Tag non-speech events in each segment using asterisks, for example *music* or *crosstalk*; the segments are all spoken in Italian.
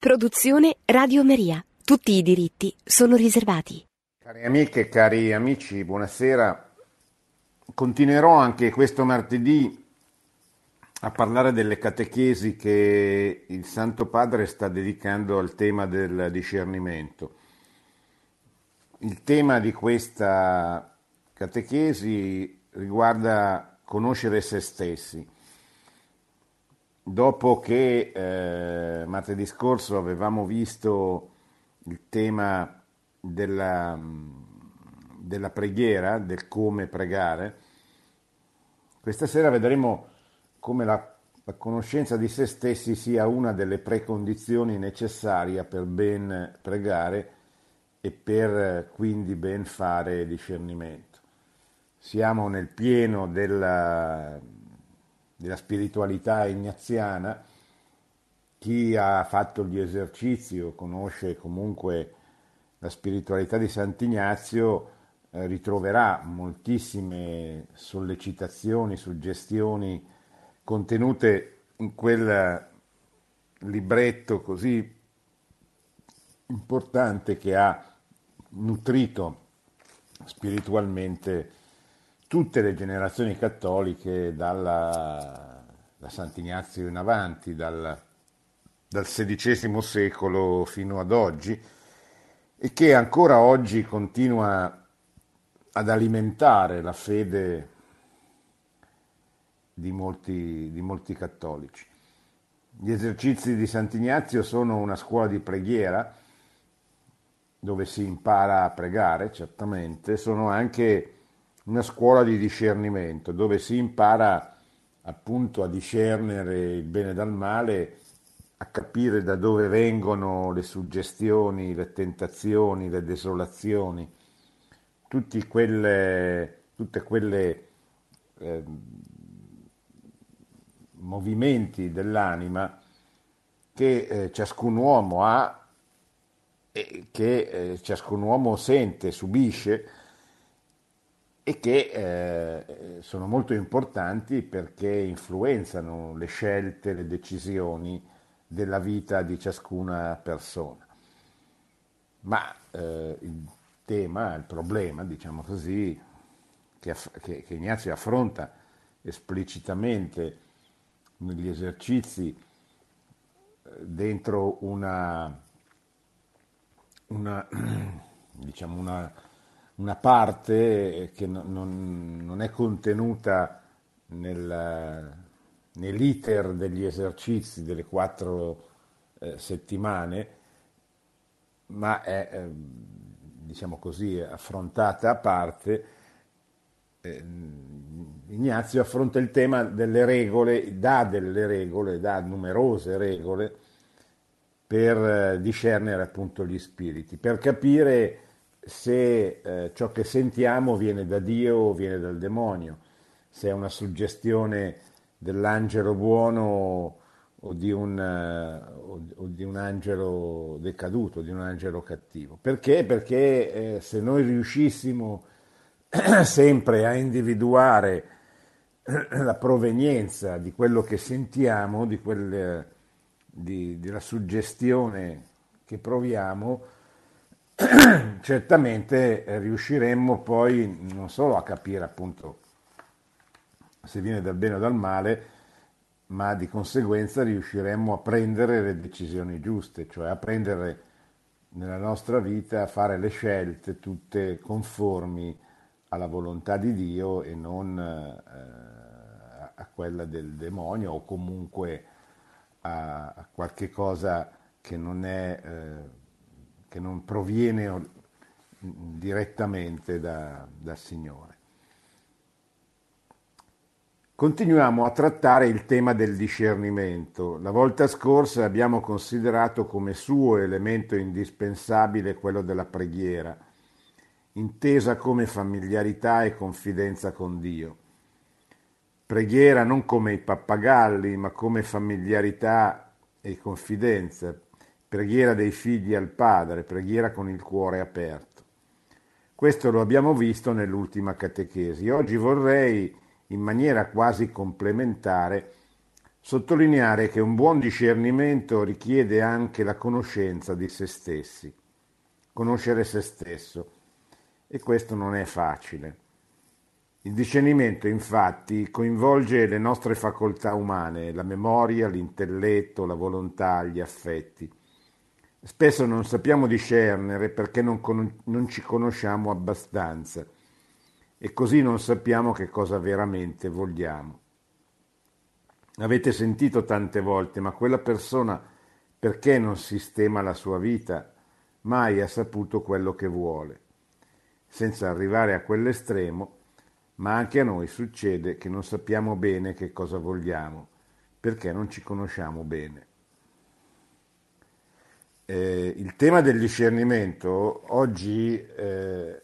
Produzione Radio Maria. Tutti i diritti sono riservati. Cari amiche cari amici, buonasera. Continuerò anche questo martedì a parlare delle catechesi che il Santo Padre sta dedicando al tema del discernimento. Il tema di questa catechesi riguarda conoscere se stessi dopo che eh, martedì scorso avevamo visto il tema della, della preghiera, del come pregare, questa sera vedremo come la, la, conoscenza di se stessi sia una delle precondizioni necessarie per ben pregare e per quindi ben fare discernimento. Siamo nel pieno della della spiritualità ignaziana, chi ha fatto gli esercizi o conosce comunque la spiritualità di Sant'Ignazio eh, ritroverà moltissime sollecitazioni, suggestioni contenute in quel libretto così importante che ha nutrito spiritualmente tutte le generazioni cattoliche dalla, da Sant'Ignazio in avanti, dal, dal XVI secolo fino ad oggi, e che ancora oggi continua ad alimentare la fede di molti, di molti cattolici. Gli esercizi di Sant'Ignazio sono una scuola di preghiera dove si impara a pregare, certamente, sono anche una scuola di discernimento dove si impara appunto a discernere il bene dal male, a capire da dove vengono le suggestioni, le tentazioni, le desolazioni, quelle, tutte quelle eh, movimenti dell'anima che eh, ciascun uomo ha e che eh, ciascun uomo sente, subisce e che eh, sono molto importanti perché influenzano le scelte, le decisioni della vita di ciascuna persona. Ma eh, il tema, il problema, diciamo così, che, che, che Ignazio affronta esplicitamente negli esercizi eh, dentro una, una, *clears throat* diciamo una una parte che non, non è contenuta nel, nell'iter degli esercizi delle quattro eh, settimane, ma è, eh, diciamo così, affrontata a parte. Eh, Ignazio affronta il tema delle regole, dà delle regole, dà numerose regole per eh, discernere appunto gli spiriti, per capire se eh, ciò che sentiamo viene da Dio o viene dal demonio, se è una suggestione dell'angelo buono o di un, uh, o di un angelo decaduto, di un angelo cattivo. Perché? Perché eh, se noi riuscissimo *clears throat* sempre a individuare *clears throat* la provenienza di quello che sentiamo, di quel, di, della suggestione che proviamo, *clears throat* certamente eh, riusciremmo poi non solo a capire appunto se viene dal bene o dal male, ma di conseguenza riusciremmo a prendere le decisioni giuste, cioè a prendere nella nostra vita, a fare le scelte tutte conformi alla volontà di Dio e non eh, a quella del demonio o comunque a, a qualche cosa che non è... Eh, che non proviene direttamente da, dal Signore. Continuiamo a trattare il tema del discernimento. La volta scorsa abbiamo considerato come suo elemento indispensabile quello della preghiera, intesa come familiarità e confidenza con Dio. Preghiera non come i pappagalli, ma come familiarità e confidenza, preghiera dei figli al Padre, preghiera con il cuore aperto. Questo lo abbiamo visto nell'ultima catechesi. Oggi vorrei, in maniera quasi complementare, sottolineare che un buon discernimento richiede anche la conoscenza di se stessi, conoscere se stesso, e questo non è facile. Il discernimento infatti coinvolge le nostre facoltà umane, la memoria, l'intelletto, la volontà, gli affetti. Spesso non sappiamo discernere perché non, con- non ci conosciamo abbastanza e così non sappiamo che cosa veramente vogliamo. Avete sentito tante volte, ma quella persona perché non sistema la sua vita? Mai ha saputo quello che vuole. Senza arrivare a quell'estremo, ma anche a noi succede che non sappiamo bene che cosa vogliamo, perché non ci conosciamo bene. Eh, il tema del discernimento oggi eh,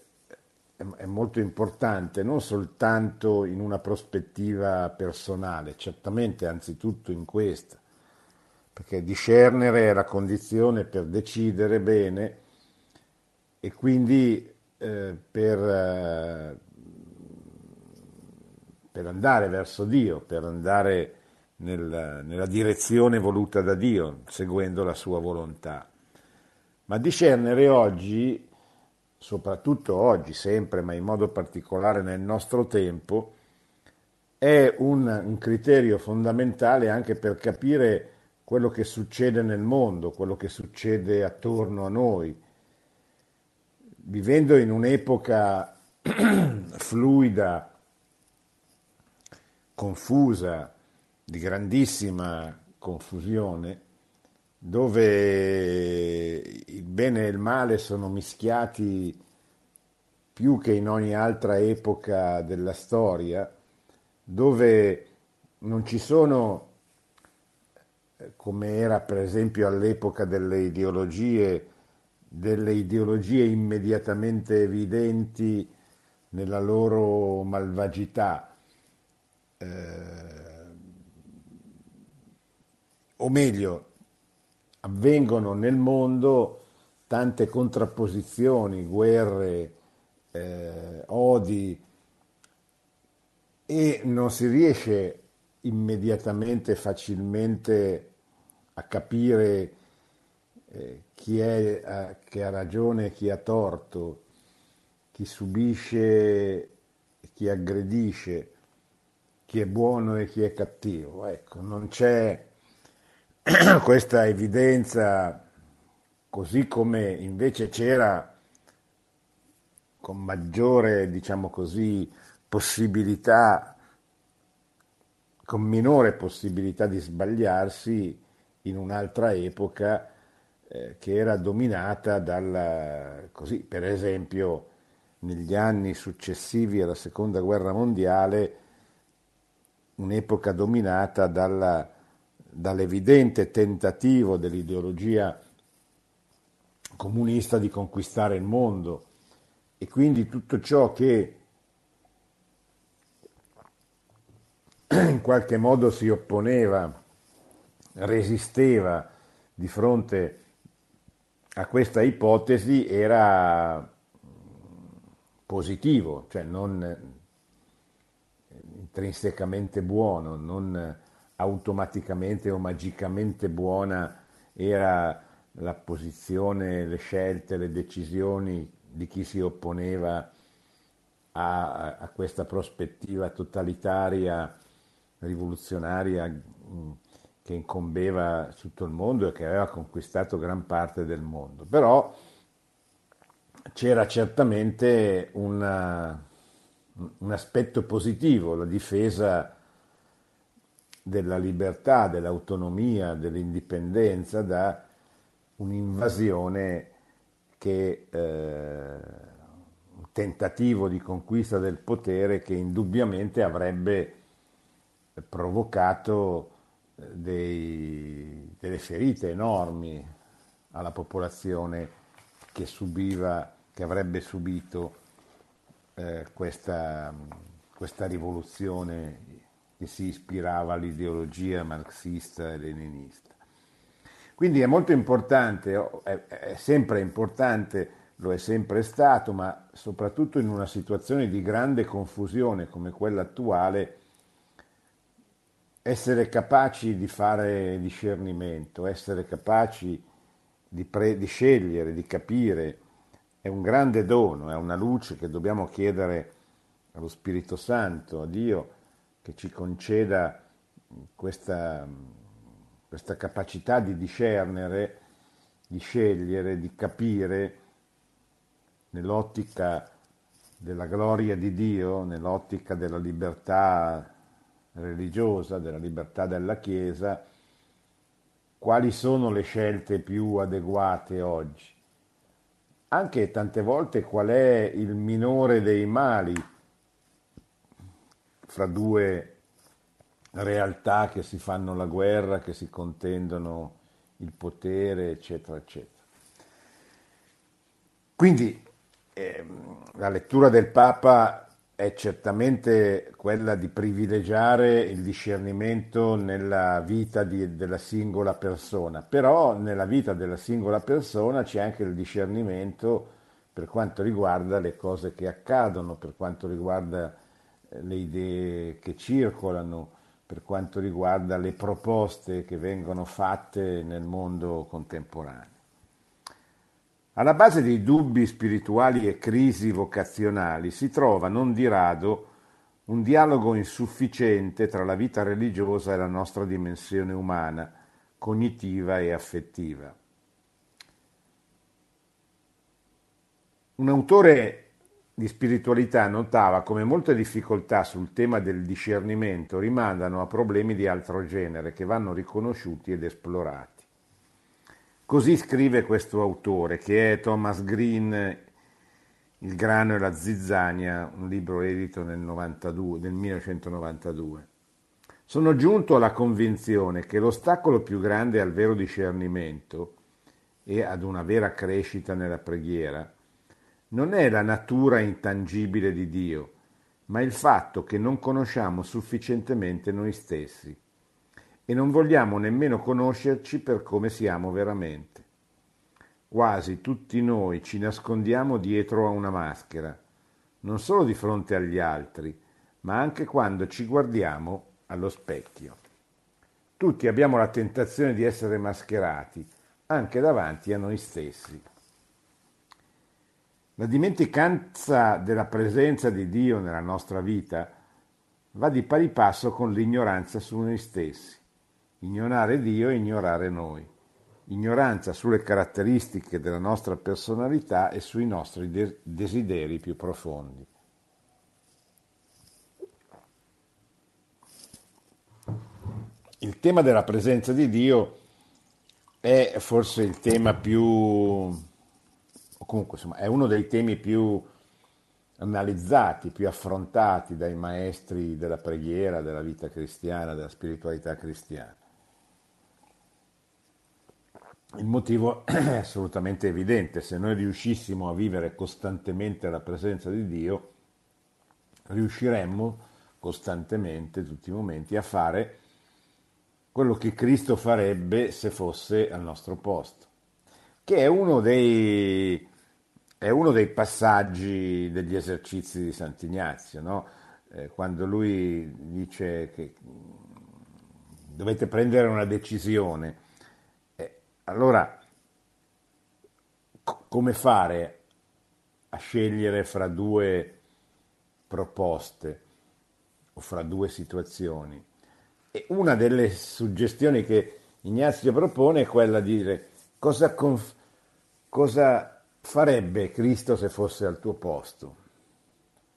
è molto importante, non soltanto in una prospettiva personale, certamente anzitutto in questa, perché discernere è la condizione per decidere bene e quindi eh, per, eh, per, andare verso Dio, per andare nel, nella direzione voluta da Dio, seguendo la sua volontà. Ma discernere oggi, soprattutto oggi, sempre, ma in modo particolare nel nostro tempo, è un, un criterio fondamentale anche per capire quello che succede nel mondo, quello che succede attorno a noi. Vivendo in un'epoca *clears throat* fluida, confusa, di grandissima confusione, dove il bene e il male sono mischiati più che in ogni altra epoca della storia, dove non ci sono, come era per esempio all'epoca delle ideologie, delle ideologie immediatamente evidenti nella loro malvagità. Eh, o meglio, avvengono nel mondo tante contrapposizioni, guerre, eh, odi e non si riesce immediatamente, facilmente a capire eh, chi è eh, che ha ragione e chi ha torto, chi subisce e chi aggredisce, chi è buono e chi è cattivo. Ecco, non c'è *clears throat* questa evidenza, così come invece c'era con maggiore, diciamo così, possibilità, con minore possibilità di sbagliarsi in un'altra epoca eh, che era dominata dal, così, per esempio, negli anni successivi alla seconda guerra mondiale, un'epoca dominata dalla dall'evidente tentativo dell'ideologia comunista di conquistare il mondo. E quindi tutto ciò che in qualche modo si opponeva, resisteva di fronte a questa ipotesi era positivo, cioè non intrinsecamente buono, non automaticamente o magicamente buona era la posizione, le scelte, le decisioni di chi si opponeva a, a questa prospettiva totalitaria, rivoluzionaria mm, che incombeva tutto il mondo e che aveva conquistato gran parte del mondo. Però c'era certamente una, un aspetto positivo, la difesa della libertà, dell'autonomia, dell'indipendenza da un'invasione che eh, un tentativo di conquista del potere che indubbiamente avrebbe provocato eh, dei, delle ferite enormi alla popolazione che subiva, che avrebbe subito eh, questa, questa rivoluzione che si ispirava all'ideologia marxista e leninista. Quindi è molto importante, è, sempre importante, lo è sempre stato, ma soprattutto in una situazione di grande confusione come quella attuale, essere capaci di fare discernimento, essere capaci di, pre- di scegliere, di capire, è un grande dono, è una luce che dobbiamo chiedere allo Spirito Santo, a Dio, che ci conceda questa, questa capacità di discernere, di scegliere, di capire nell'ottica della gloria di Dio, nell'ottica della libertà religiosa, della libertà della Chiesa, quali sono le scelte più adeguate oggi. Anche tante volte qual è il minore dei mali fra due realtà che si fanno la guerra, che si contendono il potere, eccetera, eccetera. Quindi eh, la lettura del Papa è certamente quella di privilegiare il discernimento nella vita di, della singola persona, però nella vita della singola persona c'è anche il discernimento per quanto riguarda le cose che accadono, per quanto riguarda le idee che circolano, per quanto riguarda le proposte che vengono fatte nel mondo contemporaneo. Alla base dei dubbi spirituali e crisi vocazionali si trova non di rado un dialogo insufficiente tra la vita religiosa e la nostra dimensione umana, cognitiva e affettiva. Un autore di spiritualità notava come molte difficoltà sul tema del discernimento rimandano a problemi di altro genere che vanno riconosciuti ed esplorati. Così scrive questo autore, che è Thomas Green, Il grano e la zizzania, un libro edito nel, 92, nel 1992. Sono giunto alla convinzione che l'ostacolo più grande al vero discernimento e ad una vera crescita nella preghiera non è la natura intangibile di Dio, ma il fatto che non conosciamo sufficientemente noi stessi e non vogliamo nemmeno conoscerci per come siamo veramente. Quasi tutti noi ci nascondiamo dietro a una maschera, non solo di fronte agli altri, ma anche quando ci guardiamo allo specchio. Tutti abbiamo la tentazione di essere mascherati, anche davanti a noi stessi. La dimenticanza della presenza di Dio nella nostra vita va di pari passo con l'ignoranza su noi stessi. Ignorare Dio e ignorare noi. Ignoranza sulle caratteristiche della nostra personalità e sui nostri de- desideri più profondi. Il tema della presenza di Dio è forse il tema più, comunque insomma, è uno dei temi più analizzati, più affrontati dai maestri della preghiera, della vita cristiana, della spiritualità cristiana. Il motivo *clears throat* è assolutamente evidente, se noi riuscissimo a vivere costantemente la presenza di Dio, riusciremmo costantemente, tutti i momenti, a fare quello che Cristo farebbe se fosse al nostro posto, che è uno dei, è uno dei passaggi degli esercizi di Sant'Ignazio, no? eh, quando lui dice che dovete prendere una decisione allora, c- come fare a scegliere fra due proposte o fra due situazioni? E una delle suggestioni che Ignazio propone è quella di dire cosa, conf- cosa farebbe Cristo se fosse al tuo posto?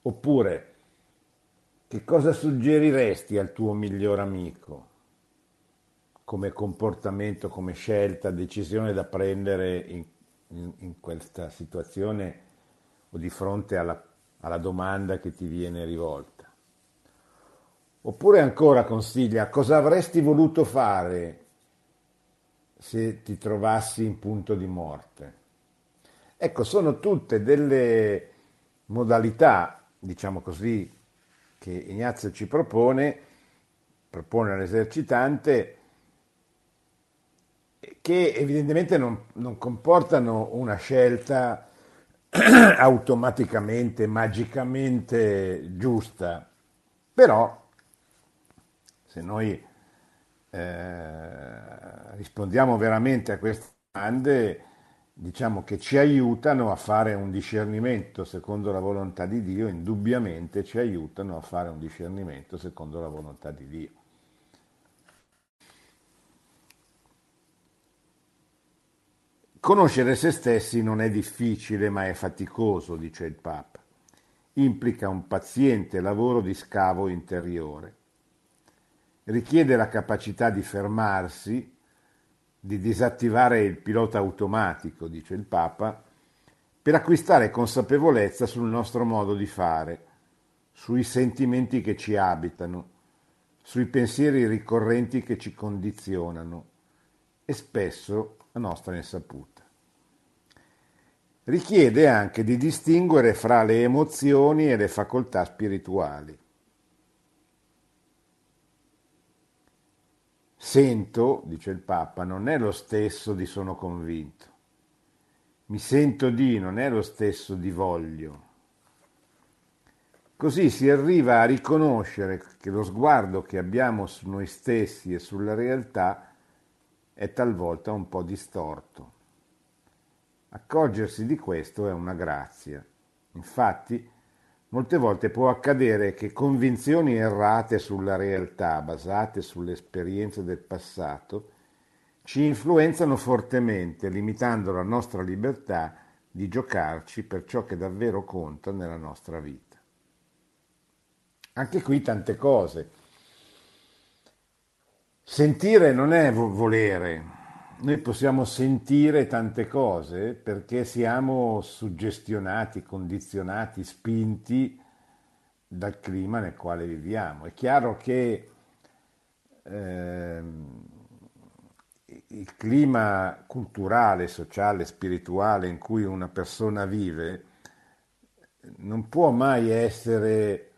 Oppure che cosa suggeriresti al tuo miglior amico? come comportamento, come scelta, decisione da prendere in, in, in questa situazione o di fronte alla, alla domanda che ti viene rivolta. Oppure ancora consiglia cosa avresti voluto fare se ti trovassi in punto di morte. Ecco, sono tutte delle modalità, diciamo così, che Ignazio ci propone, propone all'esercitante, che evidentemente non, non comportano una scelta *clears throat* automaticamente, magicamente giusta, però se noi eh, rispondiamo veramente a queste domande, diciamo che ci aiutano a fare un discernimento secondo la volontà di Dio, indubbiamente ci aiutano a fare un discernimento secondo la volontà di Dio. Conoscere se stessi non è difficile ma è faticoso, dice il Papa. Implica un paziente lavoro di scavo interiore. Richiede la capacità di fermarsi, di disattivare il pilota automatico, dice il Papa, per acquistare consapevolezza sul nostro modo di fare, sui sentimenti che ci abitano, sui pensieri ricorrenti che ci condizionano e spesso a nostra insaputa. Richiede anche di distinguere fra le emozioni e le facoltà spirituali. Sento, dice il Papa, non è lo stesso di sono convinto. Mi sento di non è lo stesso di voglio. Così si arriva a riconoscere che lo sguardo che abbiamo su noi stessi e sulla realtà è talvolta un po' distorto. Accorgersi di questo è una grazia. Infatti, molte volte può accadere che convinzioni errate sulla realtà, basate sulle esperienze del passato, ci influenzano fortemente, limitando la nostra libertà di giocarci per ciò che davvero conta nella nostra vita. Anche qui tante cose Sentire non è volere, noi possiamo sentire tante cose perché siamo suggestionati, condizionati, spinti dal clima nel quale viviamo. È chiaro che eh, il clima culturale, sociale, spirituale in cui una persona vive non può mai essere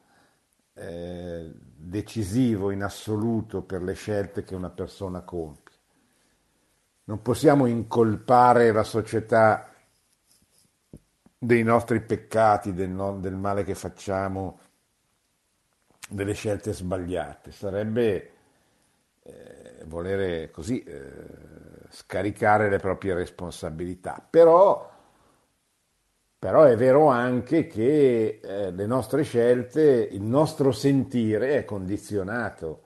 eh, decisivo in assoluto per le scelte che una persona compie. Non possiamo incolpare la società dei nostri peccati, del, no, del male che facciamo, delle scelte sbagliate. Sarebbe eh, volere così eh, scaricare le proprie responsabilità. Però però è vero anche che eh, le nostre scelte, il nostro sentire è condizionato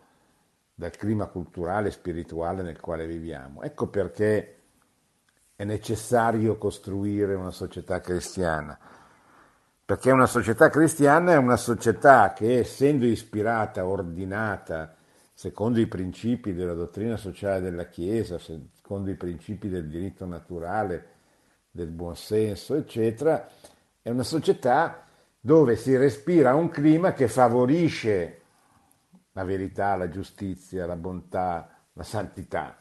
dal clima culturale e spirituale nel quale viviamo. Ecco perché è necessario costruire una società cristiana. Perché una società cristiana è una società che, essendo ispirata, ordinata, secondo i principi della dottrina sociale della Chiesa, secondo i principi del diritto naturale, del buonsenso, eccetera, è una società dove si respira un clima che favorisce la verità, la giustizia, la bontà, la santità.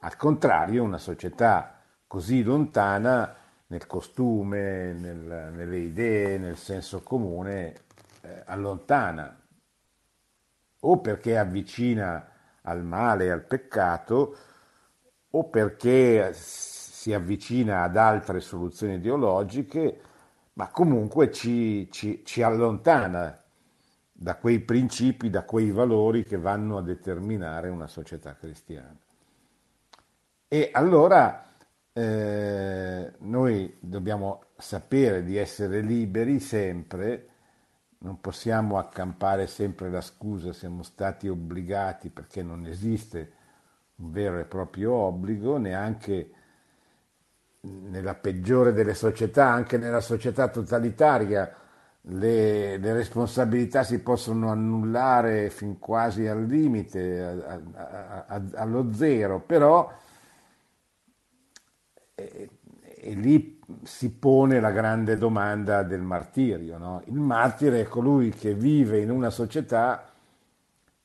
Al contrario, una società così lontana nel costume, nel, nelle idee, nel senso comune, eh, allontana o perché avvicina al male al peccato o perché si avvicina ad altre soluzioni ideologiche, ma comunque ci, ci, ci allontana da quei principi, da quei valori che vanno a determinare una società cristiana. E allora eh, noi dobbiamo sapere di essere liberi sempre, non possiamo accampare sempre la scusa, siamo stati obbligati perché non esiste un vero e proprio obbligo, neanche nella peggiore delle società, anche nella società totalitaria, le, le, responsabilità si possono annullare fin quasi al limite, a, a, a, allo zero, però e, e, lì si pone la grande domanda del martirio. No? Il martire è colui che vive in una società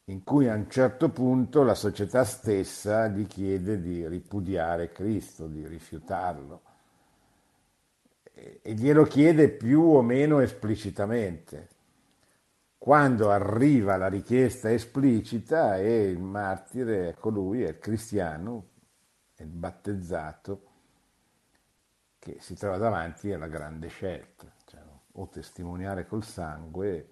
in cui a un certo punto la società stessa gli chiede di ripudiare Cristo, di rifiutarlo e glielo chiede più o meno esplicitamente. Quando arriva la richiesta esplicita e il martire è colui, è il cristiano, è il battezzato, che si trova davanti alla grande scelta, cioè, o testimoniare col sangue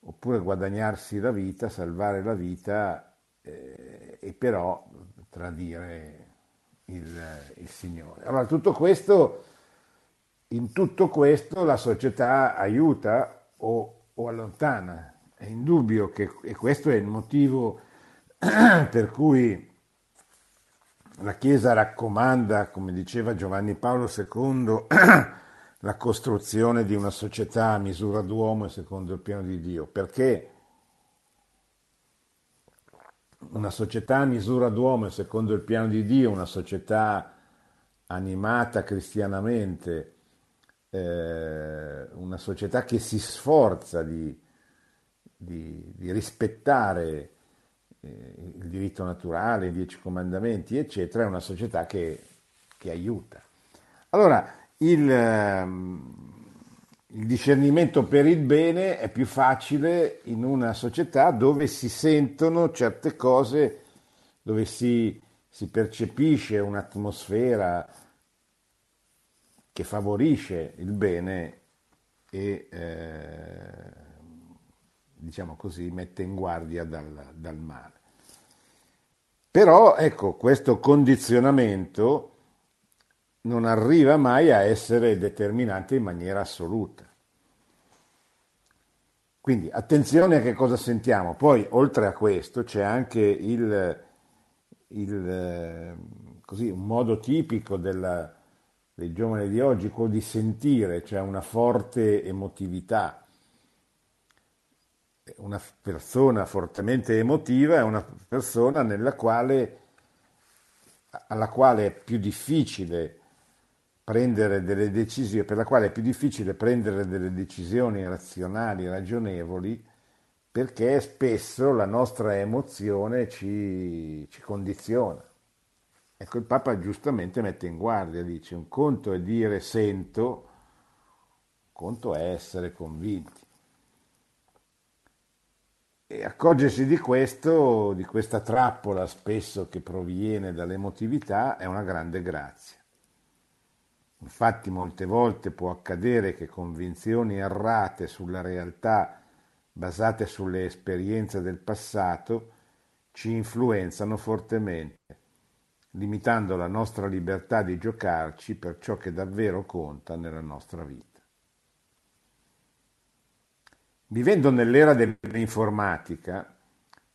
oppure guadagnarsi la vita, salvare la vita eh, e però tradire il, il Signore. Allora, tutto questo, in tutto questo la società aiuta o, o allontana. È indubbio che, e questo è il motivo *clears throat* per cui la Chiesa raccomanda, come diceva Giovanni Paolo II, *clears throat* la costruzione di una società a misura d'uomo e secondo il piano di Dio, perché una società a misura d'uomo e secondo il piano di Dio, una società animata cristianamente, eh, una società che si sforza di, di, di rispettare eh, il diritto naturale, i dieci comandamenti, eccetera, è una società che, che aiuta. Allora, il, ehm, il discernimento per il bene è più facile in una società dove si sentono certe cose, dove si, si percepisce un'atmosfera che favorisce il bene e eh, diciamo così mette in guardia dal, dal male. Però ecco, questo condizionamento non arriva mai a essere determinante in maniera assoluta. Quindi attenzione a che cosa sentiamo. Poi, oltre a questo, c'è anche il, il, così, un modo tipico della, dei giovani di oggi, quello di sentire, cioè una forte emotività. Una persona fortemente emotiva è una persona quale, alla quale è più difficile prendere delle decisioni, per la quale è più difficile prendere delle decisioni razionali, ragionevoli, perché spesso la nostra emozione ci, ci condiziona. Ecco, il Papa giustamente mette in guardia, dice, un conto è dire sento, un conto è essere convinti. E accorgersi di questo, di questa trappola spesso che proviene dall'emotività, è una grande grazia. Infatti molte volte può accadere che convinzioni errate sulla realtà basate sulle esperienze del passato ci influenzano fortemente, limitando la nostra libertà di giocarci per ciò che davvero conta nella nostra vita. Vivendo nell'era dell'informatica,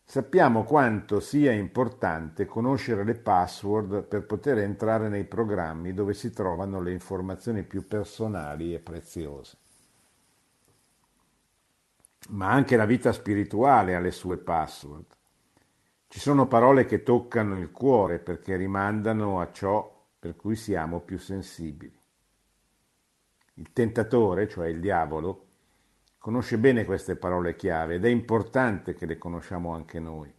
Sappiamo quanto sia importante conoscere le password per poter entrare nei programmi dove si trovano le informazioni più personali e preziose. Ma anche la vita spirituale ha le sue password. Ci sono parole che toccano il cuore perché rimandano a ciò per cui siamo più sensibili. Il tentatore, cioè il diavolo, conosce bene queste parole chiave ed è importante che le conosciamo anche noi,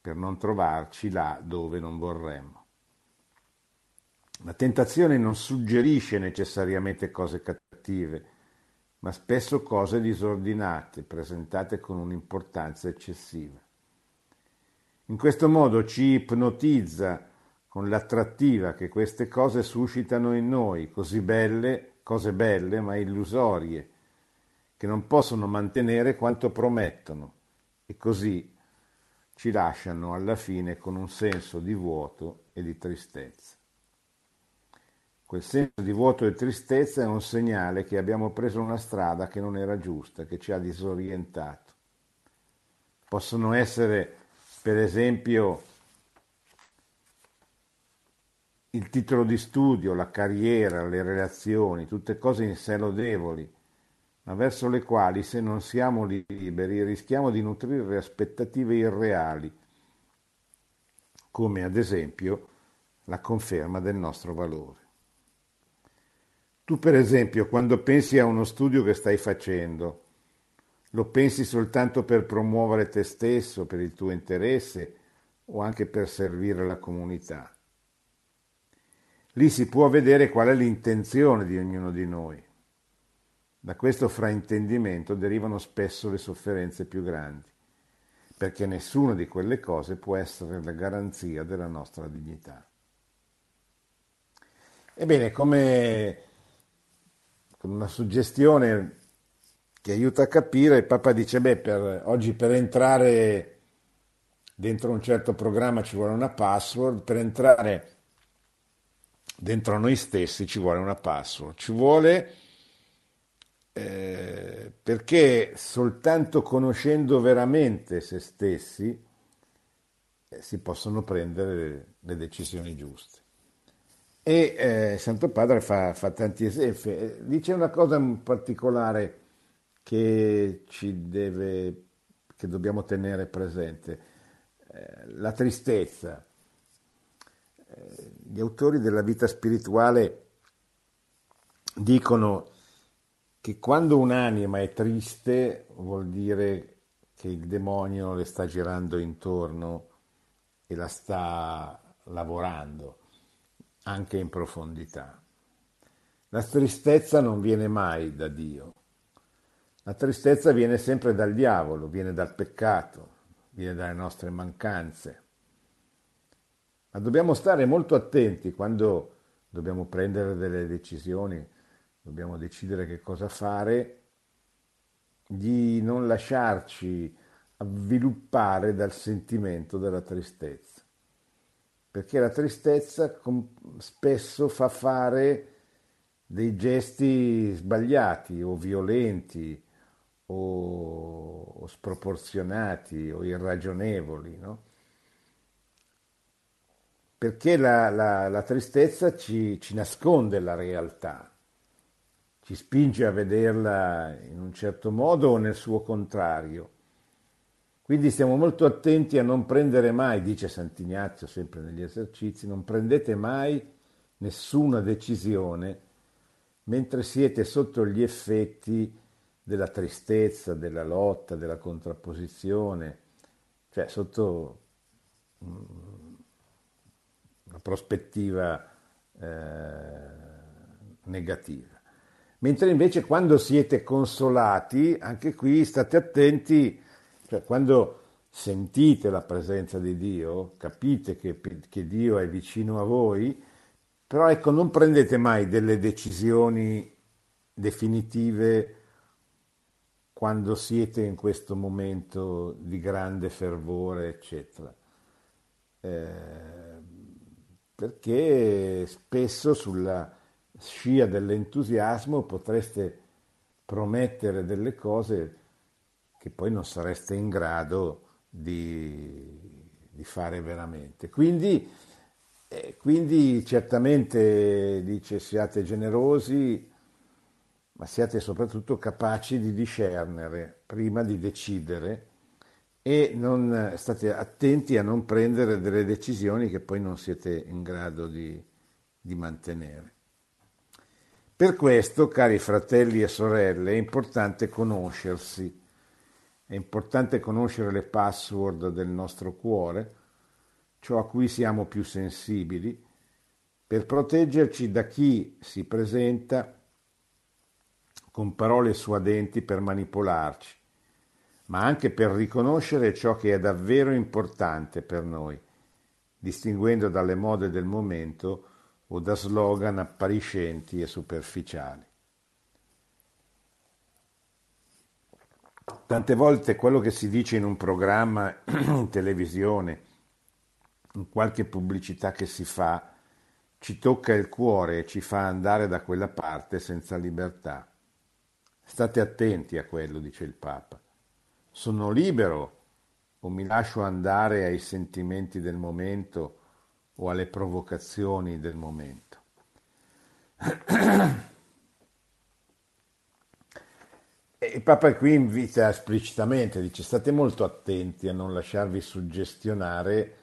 per non trovarci là dove non vorremmo. La tentazione non suggerisce necessariamente cose cattive, ma spesso cose disordinate, presentate con un'importanza eccessiva. In questo modo ci ipnotizza con l'attrattiva che queste cose suscitano in noi, così belle, cose belle ma illusorie, che non possono mantenere quanto promettono e così ci lasciano alla fine con un senso di vuoto e di tristezza. Quel senso di vuoto e tristezza è un segnale che abbiamo preso una strada che non era giusta, che ci ha disorientato. Possono essere, per esempio, il titolo di studio, la carriera, le relazioni, tutte cose in sé lodevoli, ma verso le quali, se non siamo liberi, rischiamo di nutrire aspettative irreali, come ad esempio la conferma del nostro valore. Tu, per esempio, quando pensi a uno studio che stai facendo, lo pensi soltanto per promuovere te stesso, per il tuo interesse o anche per servire la comunità. Lì si può vedere qual è l'intenzione di ognuno di noi. Da questo fraintendimento derivano spesso le sofferenze più grandi, perché nessuna di quelle cose può essere la garanzia della nostra dignità. Ebbene, come con una suggestione che aiuta a capire, il Papa dice, beh, per, oggi per entrare dentro un certo programma ci vuole una password, per entrare dentro noi stessi ci vuole una password, ci vuole eh, perché soltanto conoscendo veramente se stessi eh, si possono prendere le, le decisioni giuste. E eh, Santo Padre fa, fa, tanti esempi, eh, dice una cosa in particolare che ci deve, che dobbiamo tenere presente, eh, la tristezza. Eh, gli autori della vita spirituale dicono che quando un'anima è triste vuol dire che il demonio le sta girando intorno e la sta lavorando anche in profondità. La tristezza non viene mai da Dio, la tristezza viene sempre dal diavolo, viene dal peccato, viene dalle nostre mancanze. Ma dobbiamo stare molto attenti quando dobbiamo prendere delle decisioni dobbiamo decidere che cosa fare, di non lasciarci avviluppare dal sentimento della tristezza, perché la tristezza spesso fa fare dei gesti sbagliati o violenti o, sproporzionati o irragionevoli, no? perché la, la, la tristezza ci, ci nasconde la realtà ci spinge a vederla in un certo modo o nel suo contrario. Quindi stiamo molto attenti a non prendere mai, dice Sant'Ignazio sempre negli esercizi, non prendete mai nessuna decisione mentre siete sotto gli effetti della tristezza, della lotta, della contrapposizione, cioè sotto mm, una prospettiva eh, negativa. Mentre invece quando siete consolati, anche qui state attenti, cioè quando sentite la presenza di Dio, capite che, che Dio è vicino a voi, però ecco non prendete mai delle decisioni definitive quando siete in questo momento di grande fervore, eccetera. Eh, perché spesso sulla, scia dell'entusiasmo potreste promettere delle cose che poi non sareste in grado di, di fare veramente. Quindi, eh, quindi certamente dice siate generosi, ma siate soprattutto capaci di discernere prima di decidere e non, state attenti a non prendere delle decisioni che poi non siete in grado di, di mantenere. Per questo, cari fratelli e sorelle, è importante conoscersi, è importante conoscere le password del nostro cuore, ciò a cui siamo più sensibili, per proteggerci da chi si presenta con parole suadenti per manipolarci, ma anche per riconoscere ciò che è davvero importante per noi, distinguendo dalle mode del momento o da slogan appariscenti e superficiali. Tante volte quello che si dice in un programma *clears throat* in televisione, in qualche pubblicità che si fa, ci tocca il cuore e ci fa andare da quella parte senza libertà. State attenti a quello, dice il Papa. Sono libero o mi lascio andare ai sentimenti del momento o alle provocazioni del momento. E il Papa qui invita esplicitamente, dice state molto attenti a non lasciarvi suggestionare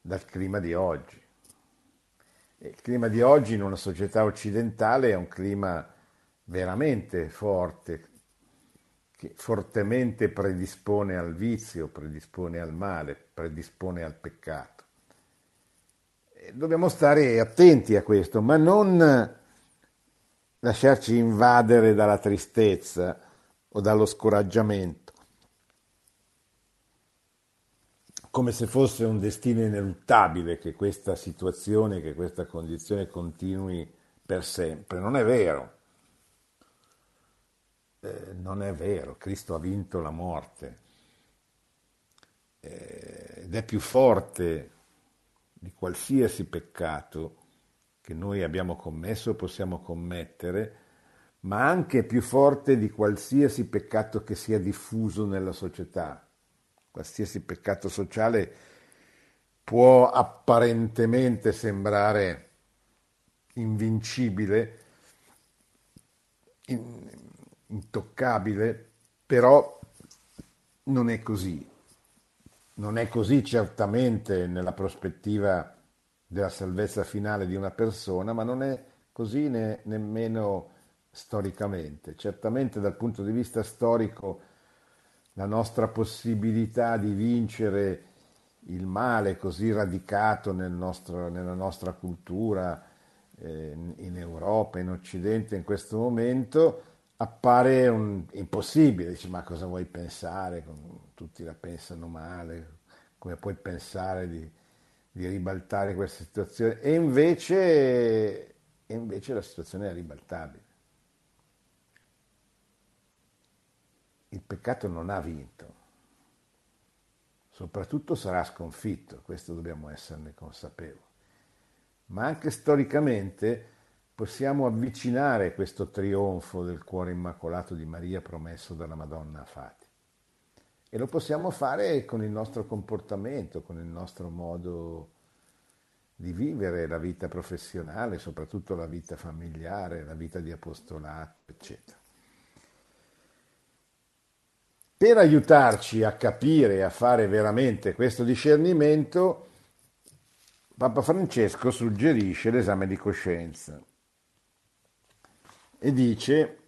dal clima di oggi. Il clima di oggi in una società occidentale è un clima veramente forte, che fortemente predispone al vizio, predispone al male, predispone al peccato dobbiamo stare attenti a questo, ma non lasciarci invadere dalla tristezza o dallo scoraggiamento, come se fosse un destino ineluttabile che questa situazione, che questa condizione continui per sempre. Non è vero. Eh, non è vero, Cristo ha vinto la morte. Eh, ed è più forte di qualsiasi peccato che noi abbiamo commesso o possiamo commettere, ma anche più forte di qualsiasi peccato che sia diffuso nella società. Qualsiasi peccato sociale può apparentemente sembrare invincibile, intoccabile, però non è così. Non è così certamente nella prospettiva della salvezza finale di una persona, ma non è così ne, nemmeno storicamente. Certamente dal punto di vista storico la nostra possibilità di vincere il male così radicato nel nostro, nella nostra cultura, eh, in Europa, in Occidente in questo momento, appare un, impossibile. Dici, ma cosa vuoi pensare? Tutti la pensano male, come puoi pensare di, di ribaltare questa situazione? E invece, invece la situazione è ribaltabile. Il peccato non ha vinto, soprattutto sarà sconfitto, questo dobbiamo esserne consapevoli. Ma anche storicamente possiamo avvicinare questo trionfo del cuore immacolato di Maria promesso dalla Madonna a Fati. E lo possiamo fare con il nostro comportamento, con il nostro modo di vivere la vita professionale, soprattutto la vita familiare, la vita di apostolato, eccetera. Per aiutarci a capire e a fare veramente questo discernimento, Papa Francesco suggerisce l'esame di coscienza e dice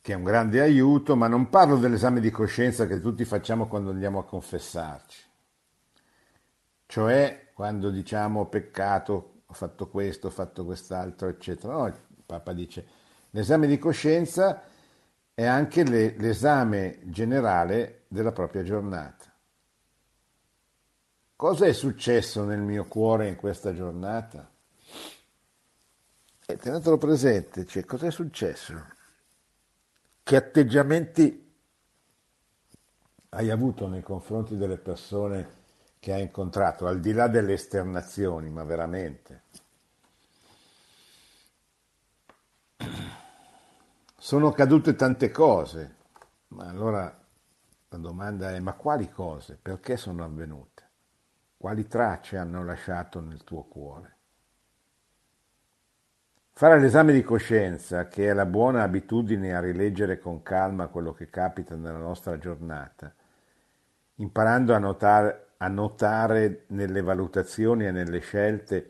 che è un grande aiuto, ma non parlo dell'esame di coscienza che tutti facciamo quando andiamo a confessarci, cioè quando diciamo peccato, ho fatto questo, ho fatto quest'altro, eccetera. No, il Papa dice l'esame di coscienza è anche le, l'esame generale della propria giornata. Cosa è successo nel mio cuore in questa giornata? E tenetelo presente, cioè, cosa successo? Che atteggiamenti hai avuto nei confronti delle persone che hai incontrato, al di là delle esternazioni, ma veramente? Sono cadute tante cose, ma allora la domanda è, ma quali cose? Perché sono avvenute? Quali tracce hanno lasciato nel tuo cuore? Fare l'esame di coscienza, che è la buona abitudine a rileggere con calma quello che capita nella nostra giornata, imparando a notare, a notare nelle valutazioni e nelle scelte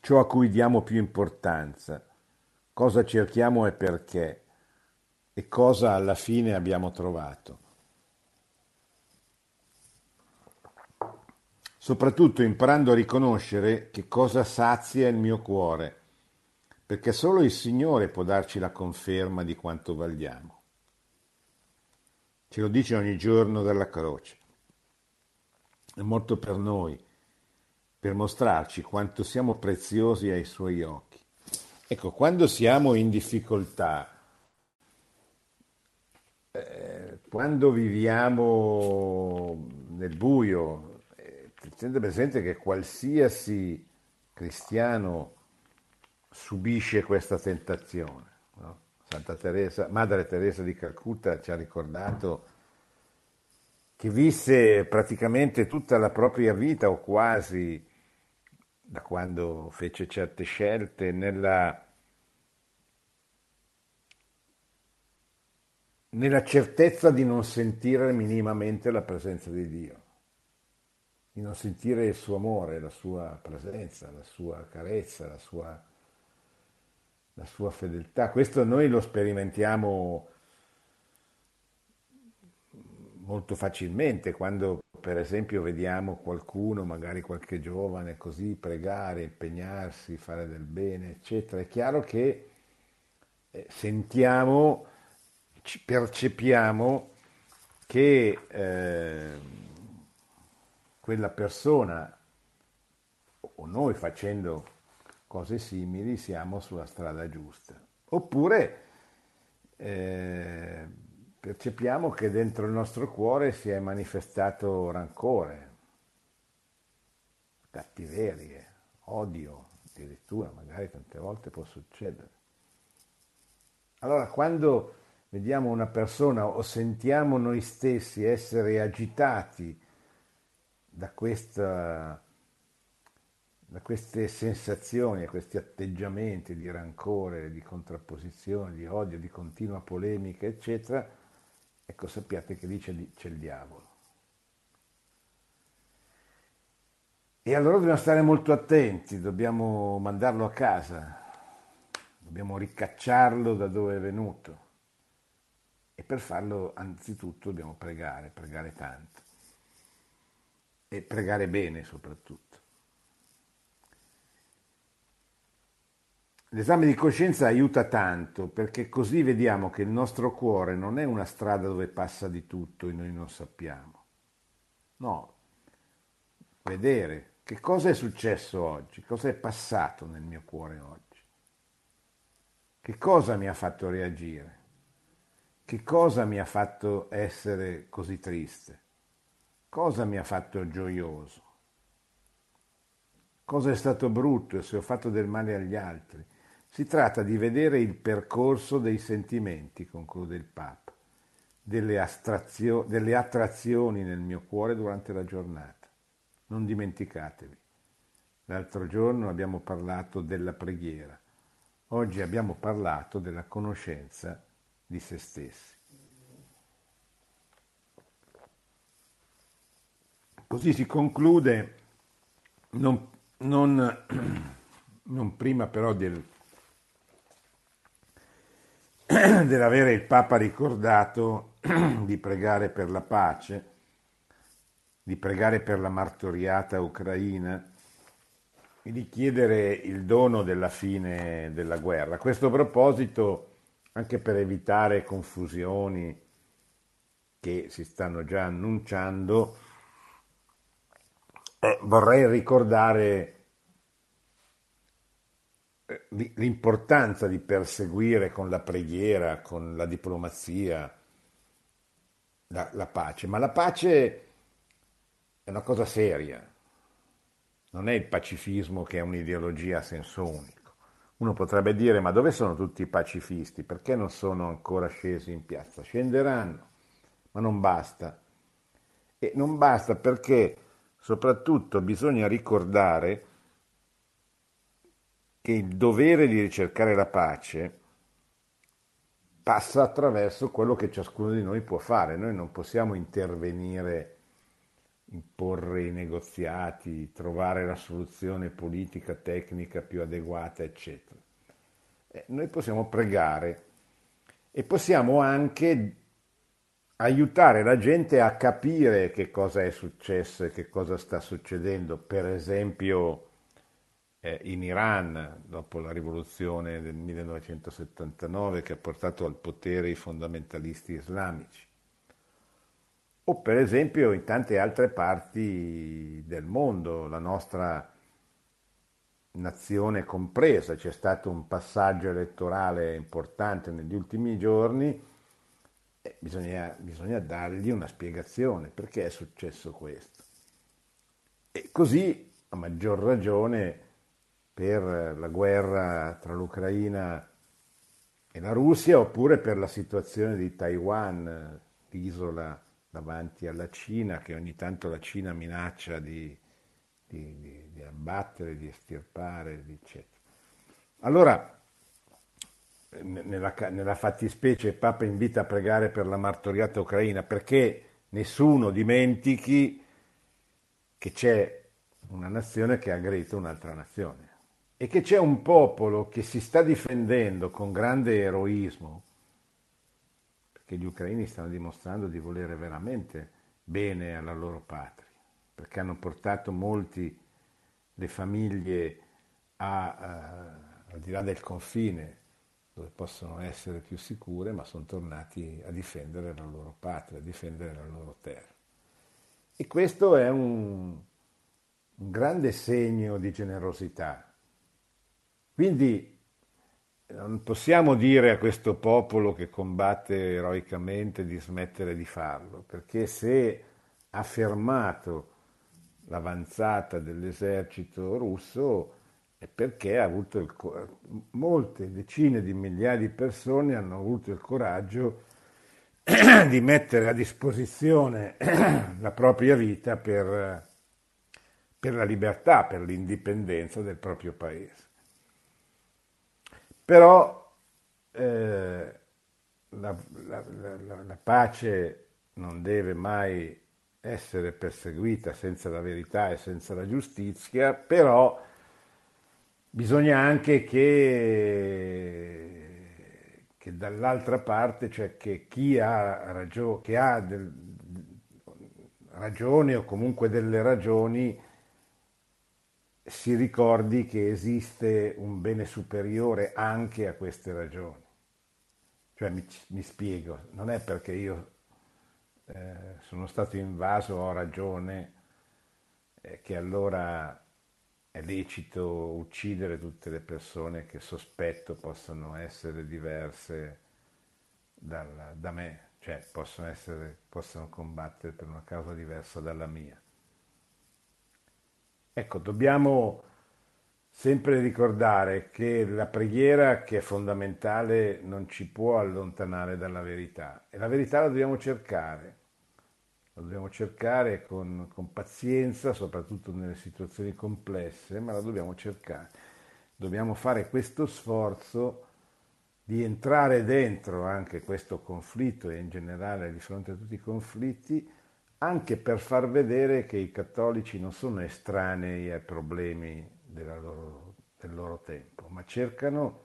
ciò a cui diamo più importanza, cosa cerchiamo e perché, e cosa alla fine abbiamo trovato. Soprattutto imparando a riconoscere che cosa sazia il mio cuore, perché solo il Signore può darci la conferma di quanto valiamo. Ce lo dice ogni giorno dalla croce. È morto per noi, per mostrarci quanto siamo preziosi ai suoi occhi. Ecco, quando siamo in difficoltà, eh, quando viviamo nel buio, tenete presente che qualsiasi cristiano subisce questa tentazione. No? Santa Teresa, Madre Teresa di Calcutta ci ha ricordato che visse praticamente tutta la propria vita o quasi da quando fece certe scelte nella, nella certezza di non sentire minimamente la presenza di Dio di non sentire il suo amore, la sua presenza, la sua carezza, la sua, la sua fedeltà. Questo noi lo sperimentiamo molto facilmente quando per esempio vediamo qualcuno, magari qualche giovane, così pregare, impegnarsi, fare del bene, eccetera. È chiaro che eh, sentiamo, percepiamo che eh, quella persona o noi facendo cose simili siamo sulla strada giusta. Oppure eh, percepiamo che dentro il nostro cuore si è manifestato rancore, cattiverie, odio, addirittura magari tante volte può succedere. Allora quando vediamo una persona o sentiamo noi stessi essere agitati da, questa, da queste sensazioni, da questi atteggiamenti di rancore, di contrapposizione, di odio, di continua polemica, eccetera, ecco sappiate che lì c'è, c'è il diavolo. E allora dobbiamo stare molto attenti, dobbiamo mandarlo a casa, dobbiamo ricacciarlo da dove è venuto. E per farlo anzitutto dobbiamo pregare, pregare tanto e pregare bene soprattutto. L'esame di coscienza aiuta tanto perché così vediamo che il nostro cuore non è una strada dove passa di tutto e noi non sappiamo. No, vedere che cosa è successo oggi, cosa è passato nel mio cuore oggi, che cosa mi ha fatto reagire, che cosa mi ha fatto essere così triste cosa mi ha fatto gioioso, cosa è stato brutto e se ho fatto del male agli altri. Si tratta di vedere il percorso dei sentimenti, conclude il Papa, delle, astrazio- delle attrazioni nel mio cuore durante la giornata. Non dimenticatevi. L'altro giorno abbiamo parlato della preghiera, oggi abbiamo parlato della conoscenza di se stessi. Così si conclude, non, non, *clears throat* non prima però del, *clears throat* dell'avere il Papa ricordato *clears throat* di pregare per la pace, di pregare per la martoriata ucraina e di chiedere il dono della fine della guerra. A questo proposito, anche per evitare confusioni che si stanno già annunciando, eh, vorrei ricordare eh, l'importanza di perseguire con la preghiera, con la diplomazia, la, la, pace, ma la pace è una cosa seria, non è il pacifismo che è un'ideologia a senso unico. Uno potrebbe dire ma dove sono tutti i pacifisti? Perché non sono ancora scesi in piazza? Scenderanno, ma non basta. E non basta perché Soprattutto bisogna ricordare che il dovere di ricercare la pace passa attraverso quello che ciascuno di noi può fare. Noi non possiamo intervenire, imporre i negoziati, trovare la soluzione politica, tecnica più adeguata, eccetera. Eh, noi possiamo pregare e possiamo anche aiutare la gente a capire che cosa è successo e che cosa sta succedendo, per esempio eh, in Iran dopo la rivoluzione del 1979 che ha portato al potere i fondamentalisti islamici, o per esempio in tante altre parti del mondo, la nostra nazione compresa, c'è stato un passaggio elettorale importante negli ultimi giorni, eh, bisogna, bisogna dargli una spiegazione perché è successo questo. E così, a maggior ragione, per la guerra tra l'Ucraina e la Russia oppure per la situazione di Taiwan, l'isola davanti alla Cina, che ogni tanto la Cina minaccia di, di, di, di abbattere, di estirpare, eccetera. Allora, nella, nella fattispecie il Papa invita a pregare per la martoriata ucraina perché nessuno dimentichi che c'è una nazione che ha aggredito un'altra nazione e che c'è un popolo che si sta difendendo con grande eroismo, perché gli ucraini stanno dimostrando di volere veramente bene alla loro patria, perché hanno portato molti le famiglie a, a, al di là del confine dove possono essere più sicure, ma sono tornati a difendere la loro patria, a difendere la loro terra. E questo è un, un grande segno di generosità. Quindi non possiamo dire a questo popolo che combatte eroicamente di smettere di farlo, perché se ha fermato l'avanzata dell'esercito russo è perché il, molte decine di migliaia di persone hanno avuto il coraggio *clears throat* di mettere a disposizione *clears throat* la propria vita per, per la libertà, per l'indipendenza del proprio paese. Però eh, la, la, la, la pace non deve mai essere perseguita senza la verità e senza la giustizia, però bisogna anche che che dall'altra parte, cioè che chi ha, ragio- che ha del, ragione o comunque delle ragioni si ricordi che esiste un bene superiore anche a queste ragioni. Cioè mi, mi spiego, non è perché io eh, sono stato invaso, ho ragione, eh, che allora è lecito uccidere tutte le persone che sospetto possano essere diverse dal, da me, cioè possono, essere, possono combattere per una causa diversa dalla mia. Ecco, dobbiamo sempre ricordare che la preghiera che è fondamentale non ci può allontanare dalla verità e la verità la dobbiamo cercare lo dobbiamo cercare con, con, pazienza, soprattutto nelle situazioni complesse, ma la dobbiamo cercare. Dobbiamo fare questo sforzo di entrare dentro anche questo conflitto e in generale di fronte a tutti i conflitti, anche per far vedere che i cattolici non sono estranei ai problemi loro, del loro tempo, ma cercano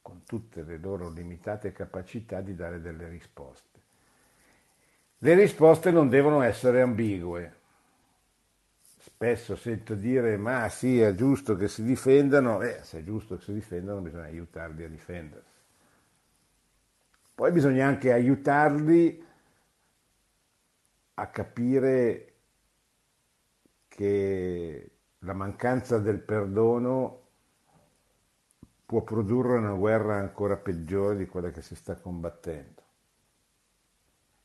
con tutte le loro limitate capacità di dare delle risposte. Le risposte non devono essere ambigue. Spesso sento dire ma sì, è giusto che si difendano, eh, se è giusto che si difendano bisogna aiutarli a difendersi. Poi bisogna anche aiutarli a capire che la mancanza del perdono può produrre una guerra ancora peggiore di quella che si sta combattendo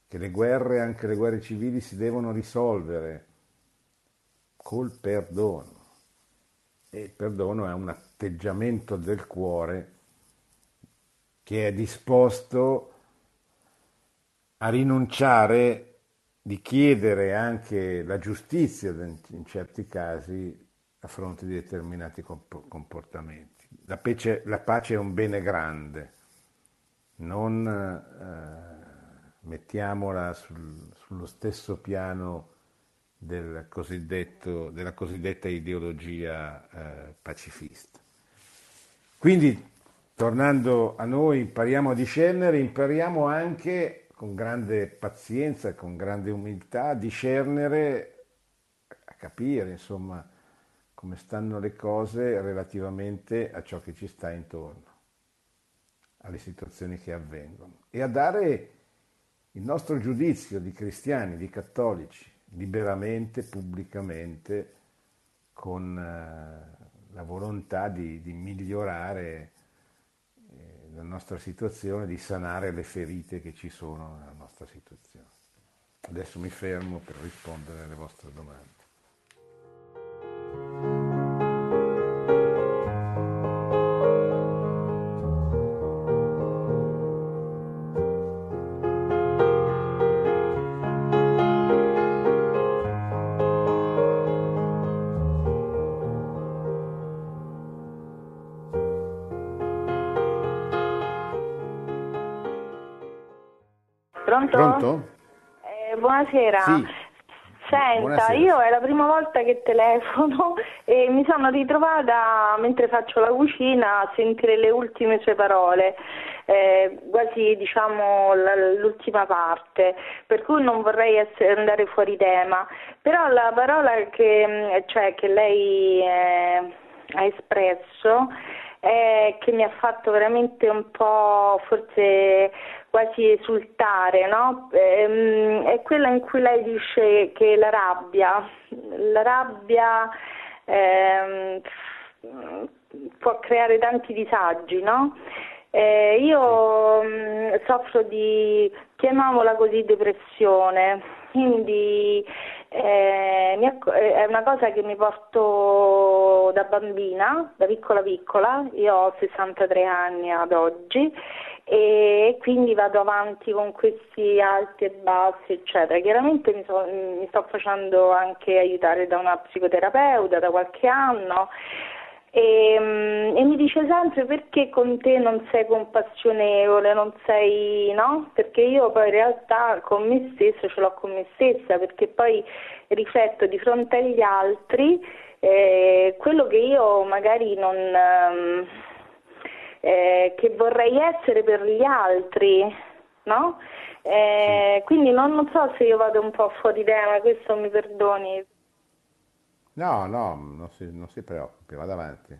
che le guerre, anche le guerre civili, si devono risolvere col perdono. E il perdono è un atteggiamento del cuore che è disposto a rinunciare di chiedere anche la giustizia in certi casi a fronte di determinati comportamenti. La pace, la pace è un bene grande, non eh, mettiamola sul, sullo stesso piano del della cosiddetta ideologia eh, pacifista. Quindi, tornando a noi, impariamo a discernere, impariamo anche con grande pazienza, con grande umiltà, a discernere, a capire, insomma, come stanno le cose relativamente a ciò che ci sta intorno, alle situazioni che avvengono e a dare il nostro giudizio di cristiani, di cattolici, liberamente, pubblicamente, con eh, la volontà di, di migliorare eh, la nostra situazione, di sanare le ferite che ci sono nella nostra situazione. Adesso mi fermo per rispondere alle vostre domande. Buonasera. Sì. Senta, Buonasera. io è la prima volta che telefono *laughs* e mi sono ritrovata mentre faccio la cucina a sentire le ultime sue parole, eh, quasi diciamo l'ultima parte, per cui non vorrei essere, andare fuori tema, però la parola che, cioè, che lei eh, ha espresso eh, che mi ha fatto veramente un po' forse quasi esultare, no? ehm, è quella in cui lei dice che la rabbia, la rabbia ehm, può creare tanti disagi, no? Eh, io mh, mm, soffro di, chiamiamola così, depressione, quindi eh, è una cosa che mi porto da bambina, da piccola piccola, io ho 63 anni ad oggi e quindi vado avanti con questi alti e bassi, eccetera. Chiaramente mi, so, mi sto facendo anche aiutare da una psicoterapeuta da qualche anno e, mm, e, mi dice sempre perché con te non sei compassionevole, non sei, no? Perché io poi in realtà con me stessa ce l'ho con me stessa, perché poi rifletto di fronte agli altri eh, quello che io magari non... Um, eh, che vorrei essere per gli altri, no? Eh, quindi non, non, so se io vado un po' fuori tema, questo mi perdoni. No, no, non si, non si preoccupi, vada avanti.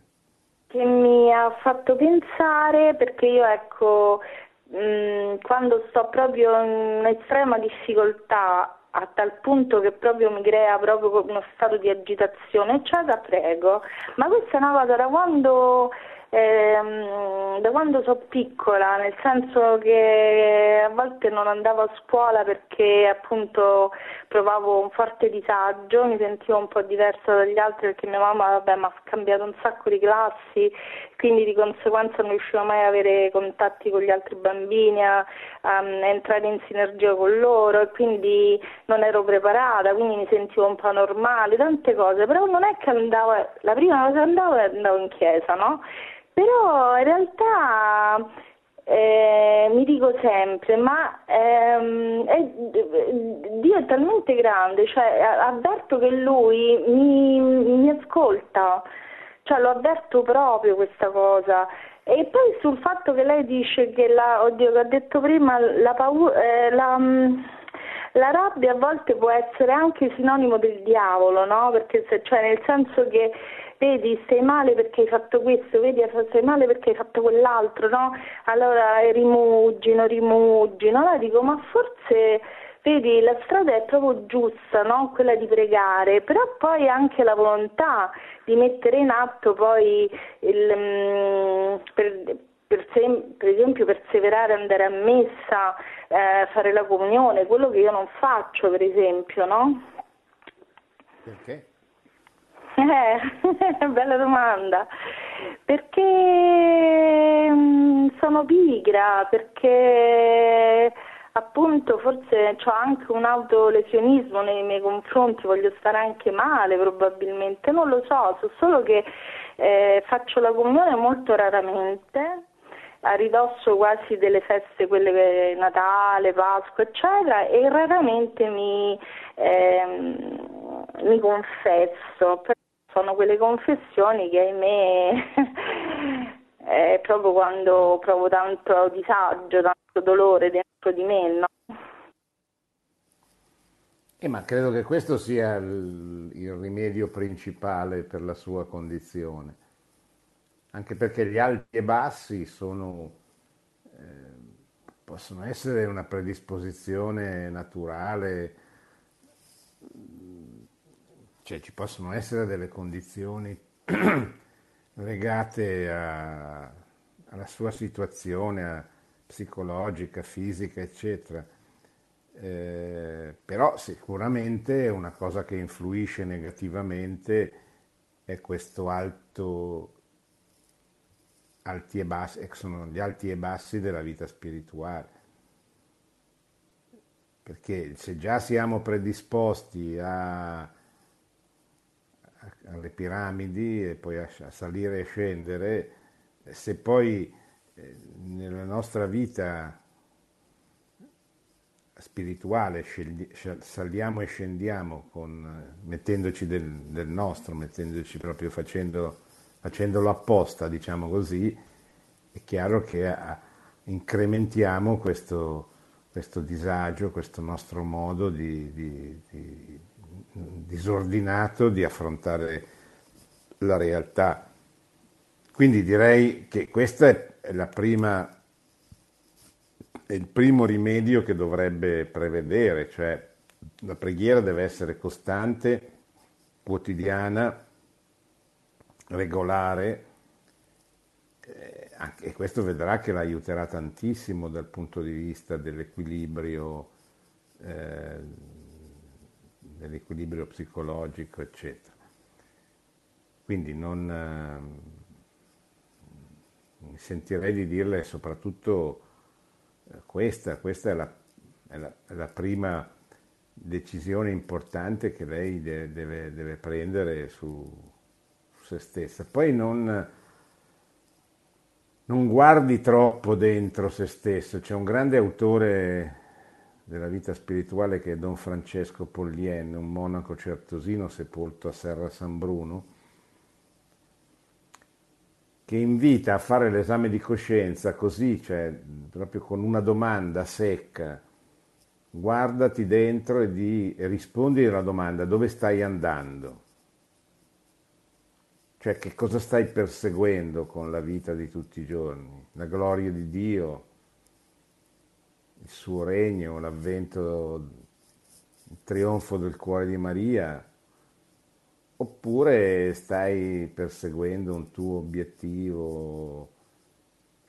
Che mi ha fatto pensare, perché io ecco, mh, mm, quando sto proprio in estrema difficoltà, a tal punto che proprio mi crea proprio uno stato di agitazione, eccetera, prego. Ma questa è una cosa da quando ehm, da quando sono piccola, nel senso che a volte non andavo a scuola perché appunto provavo un forte disagio, mi sentivo un po' diversa dagli altri perché mia mamma mi ha cambiato un sacco di classi, quindi di conseguenza non riuscivo mai ad avere contatti con gli altri bambini, a, a entrare in sinergia con loro e quindi non ero preparata, quindi mi sentivo un po' normale, tante cose, però non è che andavo, la prima cosa che andavo è andavo in chiesa, no? Però in realtà eh, mi dico sempre, ma ehm, è, Dio è talmente grande, cioè avverto che Lui mi, mi ascolta, cioè lo avverto proprio questa cosa. E poi sul fatto che lei dice che la, oddio, che ha detto prima, la paura, eh, la, la rabbia a volte può essere anche sinonimo del diavolo, no? Perché se, cioè nel senso che vedi stai male perché hai fatto questo, vedi stai male perché hai fatto quell'altro, no? Allora rimuggino, rimuggino, allora dico ma forse vedi la strada è proprio giusta, no? quella di pregare, però poi anche la volontà di mettere in atto poi il, mm, per, per, per, esempio perseverare, andare a messa, eh, fare la comunione, quello che io non faccio per esempio, no? Perché? Eh, *laughs* bella domanda. Perché mm, sono pigra, perché appunto forse ho anche un autolesionismo nei miei confronti, voglio stare anche male probabilmente, non lo so, so solo che eh, faccio la comunione molto raramente, a ridosso quasi delle feste, quelle Natale, Pasqua, eccetera, e raramente mi, eh, mi confesso sono quelle confessioni che ahimè è *laughs* proprio quando provo tanto disagio, tanto dolore dentro di me, no? Eh, ma credo che questo sia il, il rimedio principale per la sua condizione, anche perché gli alti e bassi sono, eh, possono essere una predisposizione naturale cioè ci possono essere delle condizioni *clears throat* legate a, alla sua situazione a, psicologica, fisica, eccetera. Eh, però sicuramente una cosa che influisce negativamente è questo alto alti e bassi, sono gli alti e bassi della vita spirituale. Perché se già siamo predisposti a alle piramidi e poi a, salire e scendere, se poi eh, nella nostra vita spirituale scendi, saliamo e scendiamo con, mettendoci del, del, nostro, mettendoci proprio facendo, facendolo apposta, diciamo così, è chiaro che a, incrementiamo questo, questo, disagio, questo nostro modo di, di, di disordinato di affrontare la realtà. Quindi direi che questo è, la prima, è il primo rimedio che dovrebbe prevedere, cioè la preghiera deve essere costante, quotidiana, regolare eh, e questo vedrà che l'aiuterà tantissimo dal punto di vista dell'equilibrio, eh, dell'equilibrio psicologico, eccetera. Quindi non, eh, sentirei di dirle soprattutto eh, questa, questa è la, è la, è la prima decisione importante che lei deve, deve prendere su, su, se stessa. Poi non, non guardi troppo dentro se stesso, c'è un grande autore della vita spirituale che è Don Francesco Pollien, un monaco certosino sepolto a Serra San Bruno, che invita a fare l'esame di coscienza così, cioè proprio con una domanda secca, guardati dentro e, di, e rispondi alla domanda dove stai andando, cioè che cosa stai perseguendo con la vita di tutti i giorni, la gloria di Dio, il suo regno, l'avvento, il trionfo del cuore di Maria oppure stai perseguendo un tuo obiettivo.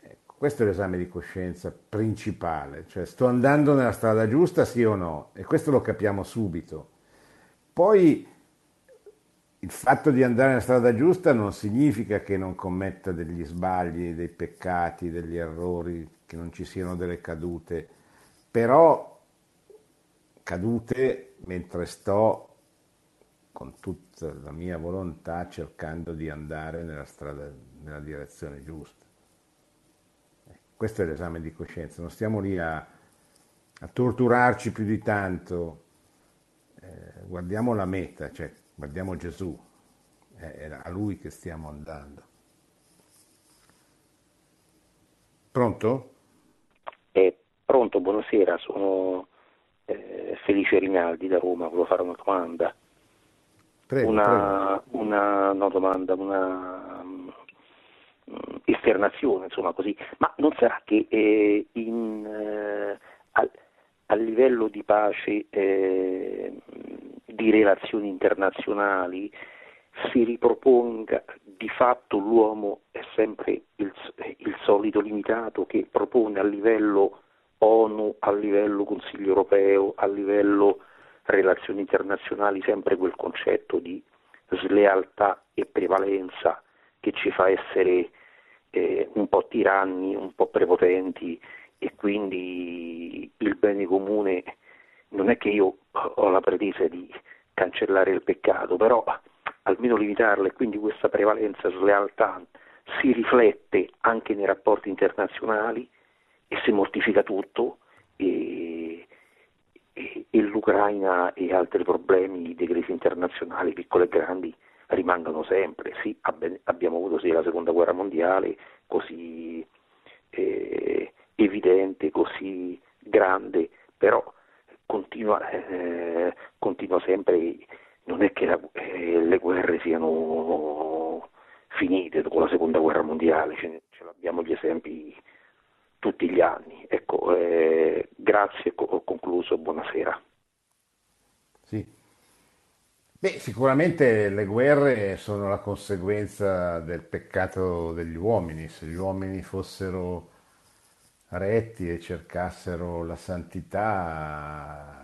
Ecco, questo è l'esame di coscienza principale, cioè sto andando nella strada giusta sì o no, e questo lo capiamo subito. Poi il fatto di andare nella strada giusta non significa che non commetta degli sbagli, dei peccati, degli errori, che non ci siano delle cadute, però cadute mentre sto con tutta la mia volontà cercando di andare nella strada, nella direzione giusta. Questo è l'esame di coscienza, non stiamo lì a, a torturarci più di tanto, eh, guardiamo la meta, cioè guardiamo Gesù, è a Lui che stiamo andando. Pronto? Pronto, buonasera, sono eh, Felice Rinaldi da Roma, volevo fare una domanda. Prego, una, prego. una no, domanda, una um, esternazione, insomma così, ma non sarà che eh, in, eh, a, a, livello di pace, eh, di relazioni internazionali, si riproponga di fatto l'uomo è sempre il, il solito limitato che propone a livello ONU, a livello Consiglio europeo, a livello relazioni internazionali sempre quel concetto di slealtà e prevalenza che ci fa essere eh, un po' tiranni, un po' prepotenti e quindi il bene comune non è che io ho la pretesa di cancellare il peccato, però almeno limitarlo e quindi questa prevalenza, slealtà si riflette anche nei rapporti internazionali e si mortifica tutto e, e, e l'Ucraina e altri problemi dei crisi internazionali, piccole e grandi, rimangono sempre. Sì, abbiamo avuto sì, la seconda guerra mondiale così eh, evidente, così grande, però continua, eh, continua sempre, non è che la, eh, le guerre siano finite dopo la seconda guerra mondiale, ce, ce l'abbiamo gli esempi tutti gli anni. Ecco, eh, grazie, ho concluso, buonasera. Sì. Beh, sicuramente le guerre sono la conseguenza del peccato degli uomini. Se gli uomini fossero retti e cercassero la santità,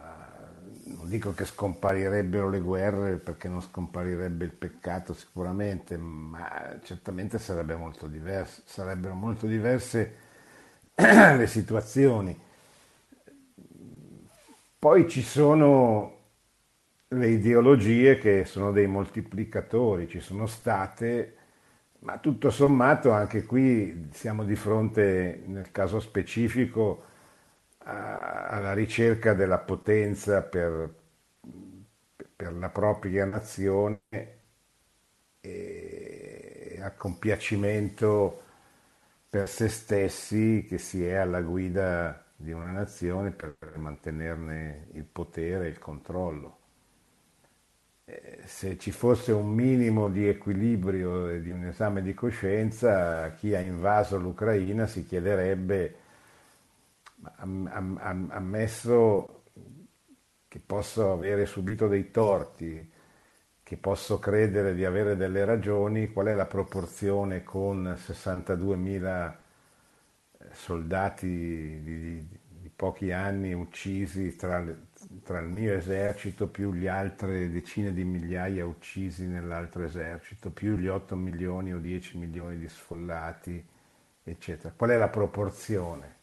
non dico che scomparirebbero le guerre perché non scomparirebbe il peccato sicuramente, ma certamente sarebbe molto diverse, sarebbero molto diverse *clears throat* le situazioni. Poi ci sono le ideologie che sono dei moltiplicatori, ci sono state, ma tutto sommato anche qui siamo di fronte, nel caso specifico, a, alla ricerca della potenza per, per la propria nazione e a compiacimento per se stessi che si è alla guida di una nazione per mantenerne il potere e il controllo. Eh, se ci fosse un minimo di equilibrio e di un esame di coscienza, chi ha invaso l'Ucraina si chiederebbe, ammesso che posso avere subito dei torti, che posso credere di avere delle ragioni, qual è la proporzione con 62.000 soldati di, di, di pochi anni uccisi tra, tra, il mio esercito più le altre decine di migliaia uccisi nell'altro esercito, più gli 8 milioni o 10 milioni di sfollati, eccetera. Qual è la proporzione?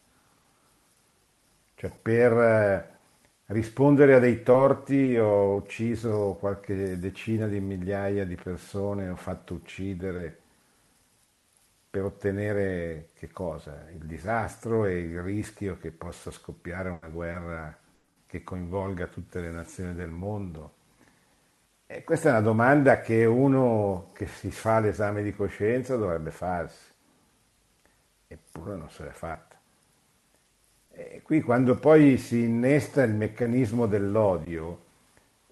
Cioè per eh, rispondere a dei torti ho ucciso qualche decina di migliaia di persone, ho fatto uccidere per ottenere che cosa? Il disastro e il rischio che possa scoppiare una guerra che coinvolga tutte le nazioni del mondo. E questa è una domanda che uno che si fa l'esame di coscienza dovrebbe farsi, eppure non se l'è fatta. E qui quando poi si innesta il meccanismo dell'odio,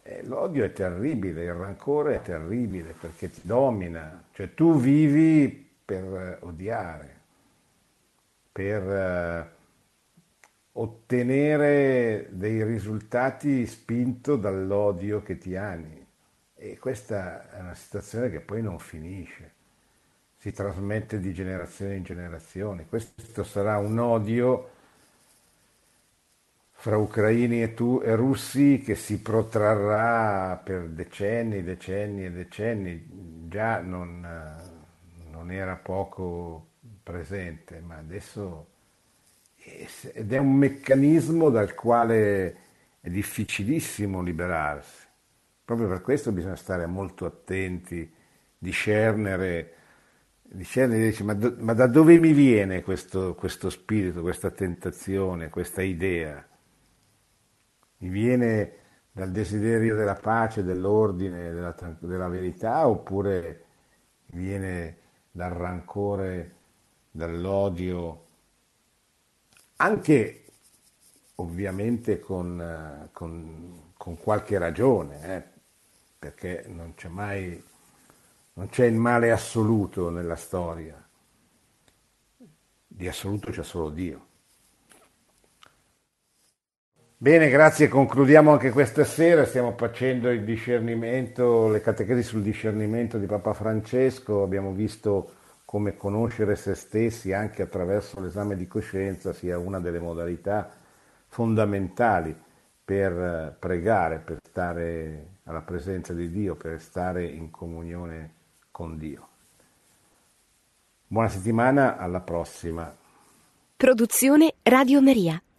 eh, l'odio è terribile, il rancore è terribile perché ti domina, cioè tu vivi per odiare, per eh, ottenere dei risultati spinto dall'odio che ti ani. E questa è una situazione che poi non finisce, si trasmette di generazione in generazione. Questo sarà un odio fra ucraini e, tu, e russi che si protrarrà per decenni, decenni e decenni. Già non non era poco presente, ma adesso ed è un meccanismo dal quale è difficilissimo liberarsi. Proprio per questo bisogna stare molto attenti, discernere, discernere dice, ma, do, ma, da dove mi viene questo, questo spirito, questa tentazione, questa idea? Mi viene dal desiderio della pace, dell'ordine, della, della verità oppure viene dal rancore, dall'odio, anche ovviamente con, con, con qualche ragione, eh, perché non c'è mai, non c'è il male assoluto nella storia, di assoluto c'è solo Dio. Bene, grazie, concludiamo anche questa sera, stiamo facendo il discernimento, le catechesi sul discernimento di Papa Francesco, abbiamo visto come conoscere se stessi anche attraverso l'esame di coscienza sia una delle modalità fondamentali per pregare, per stare alla presenza di Dio, per stare in comunione con Dio. Buona settimana, alla prossima. Produzione Radio Maria.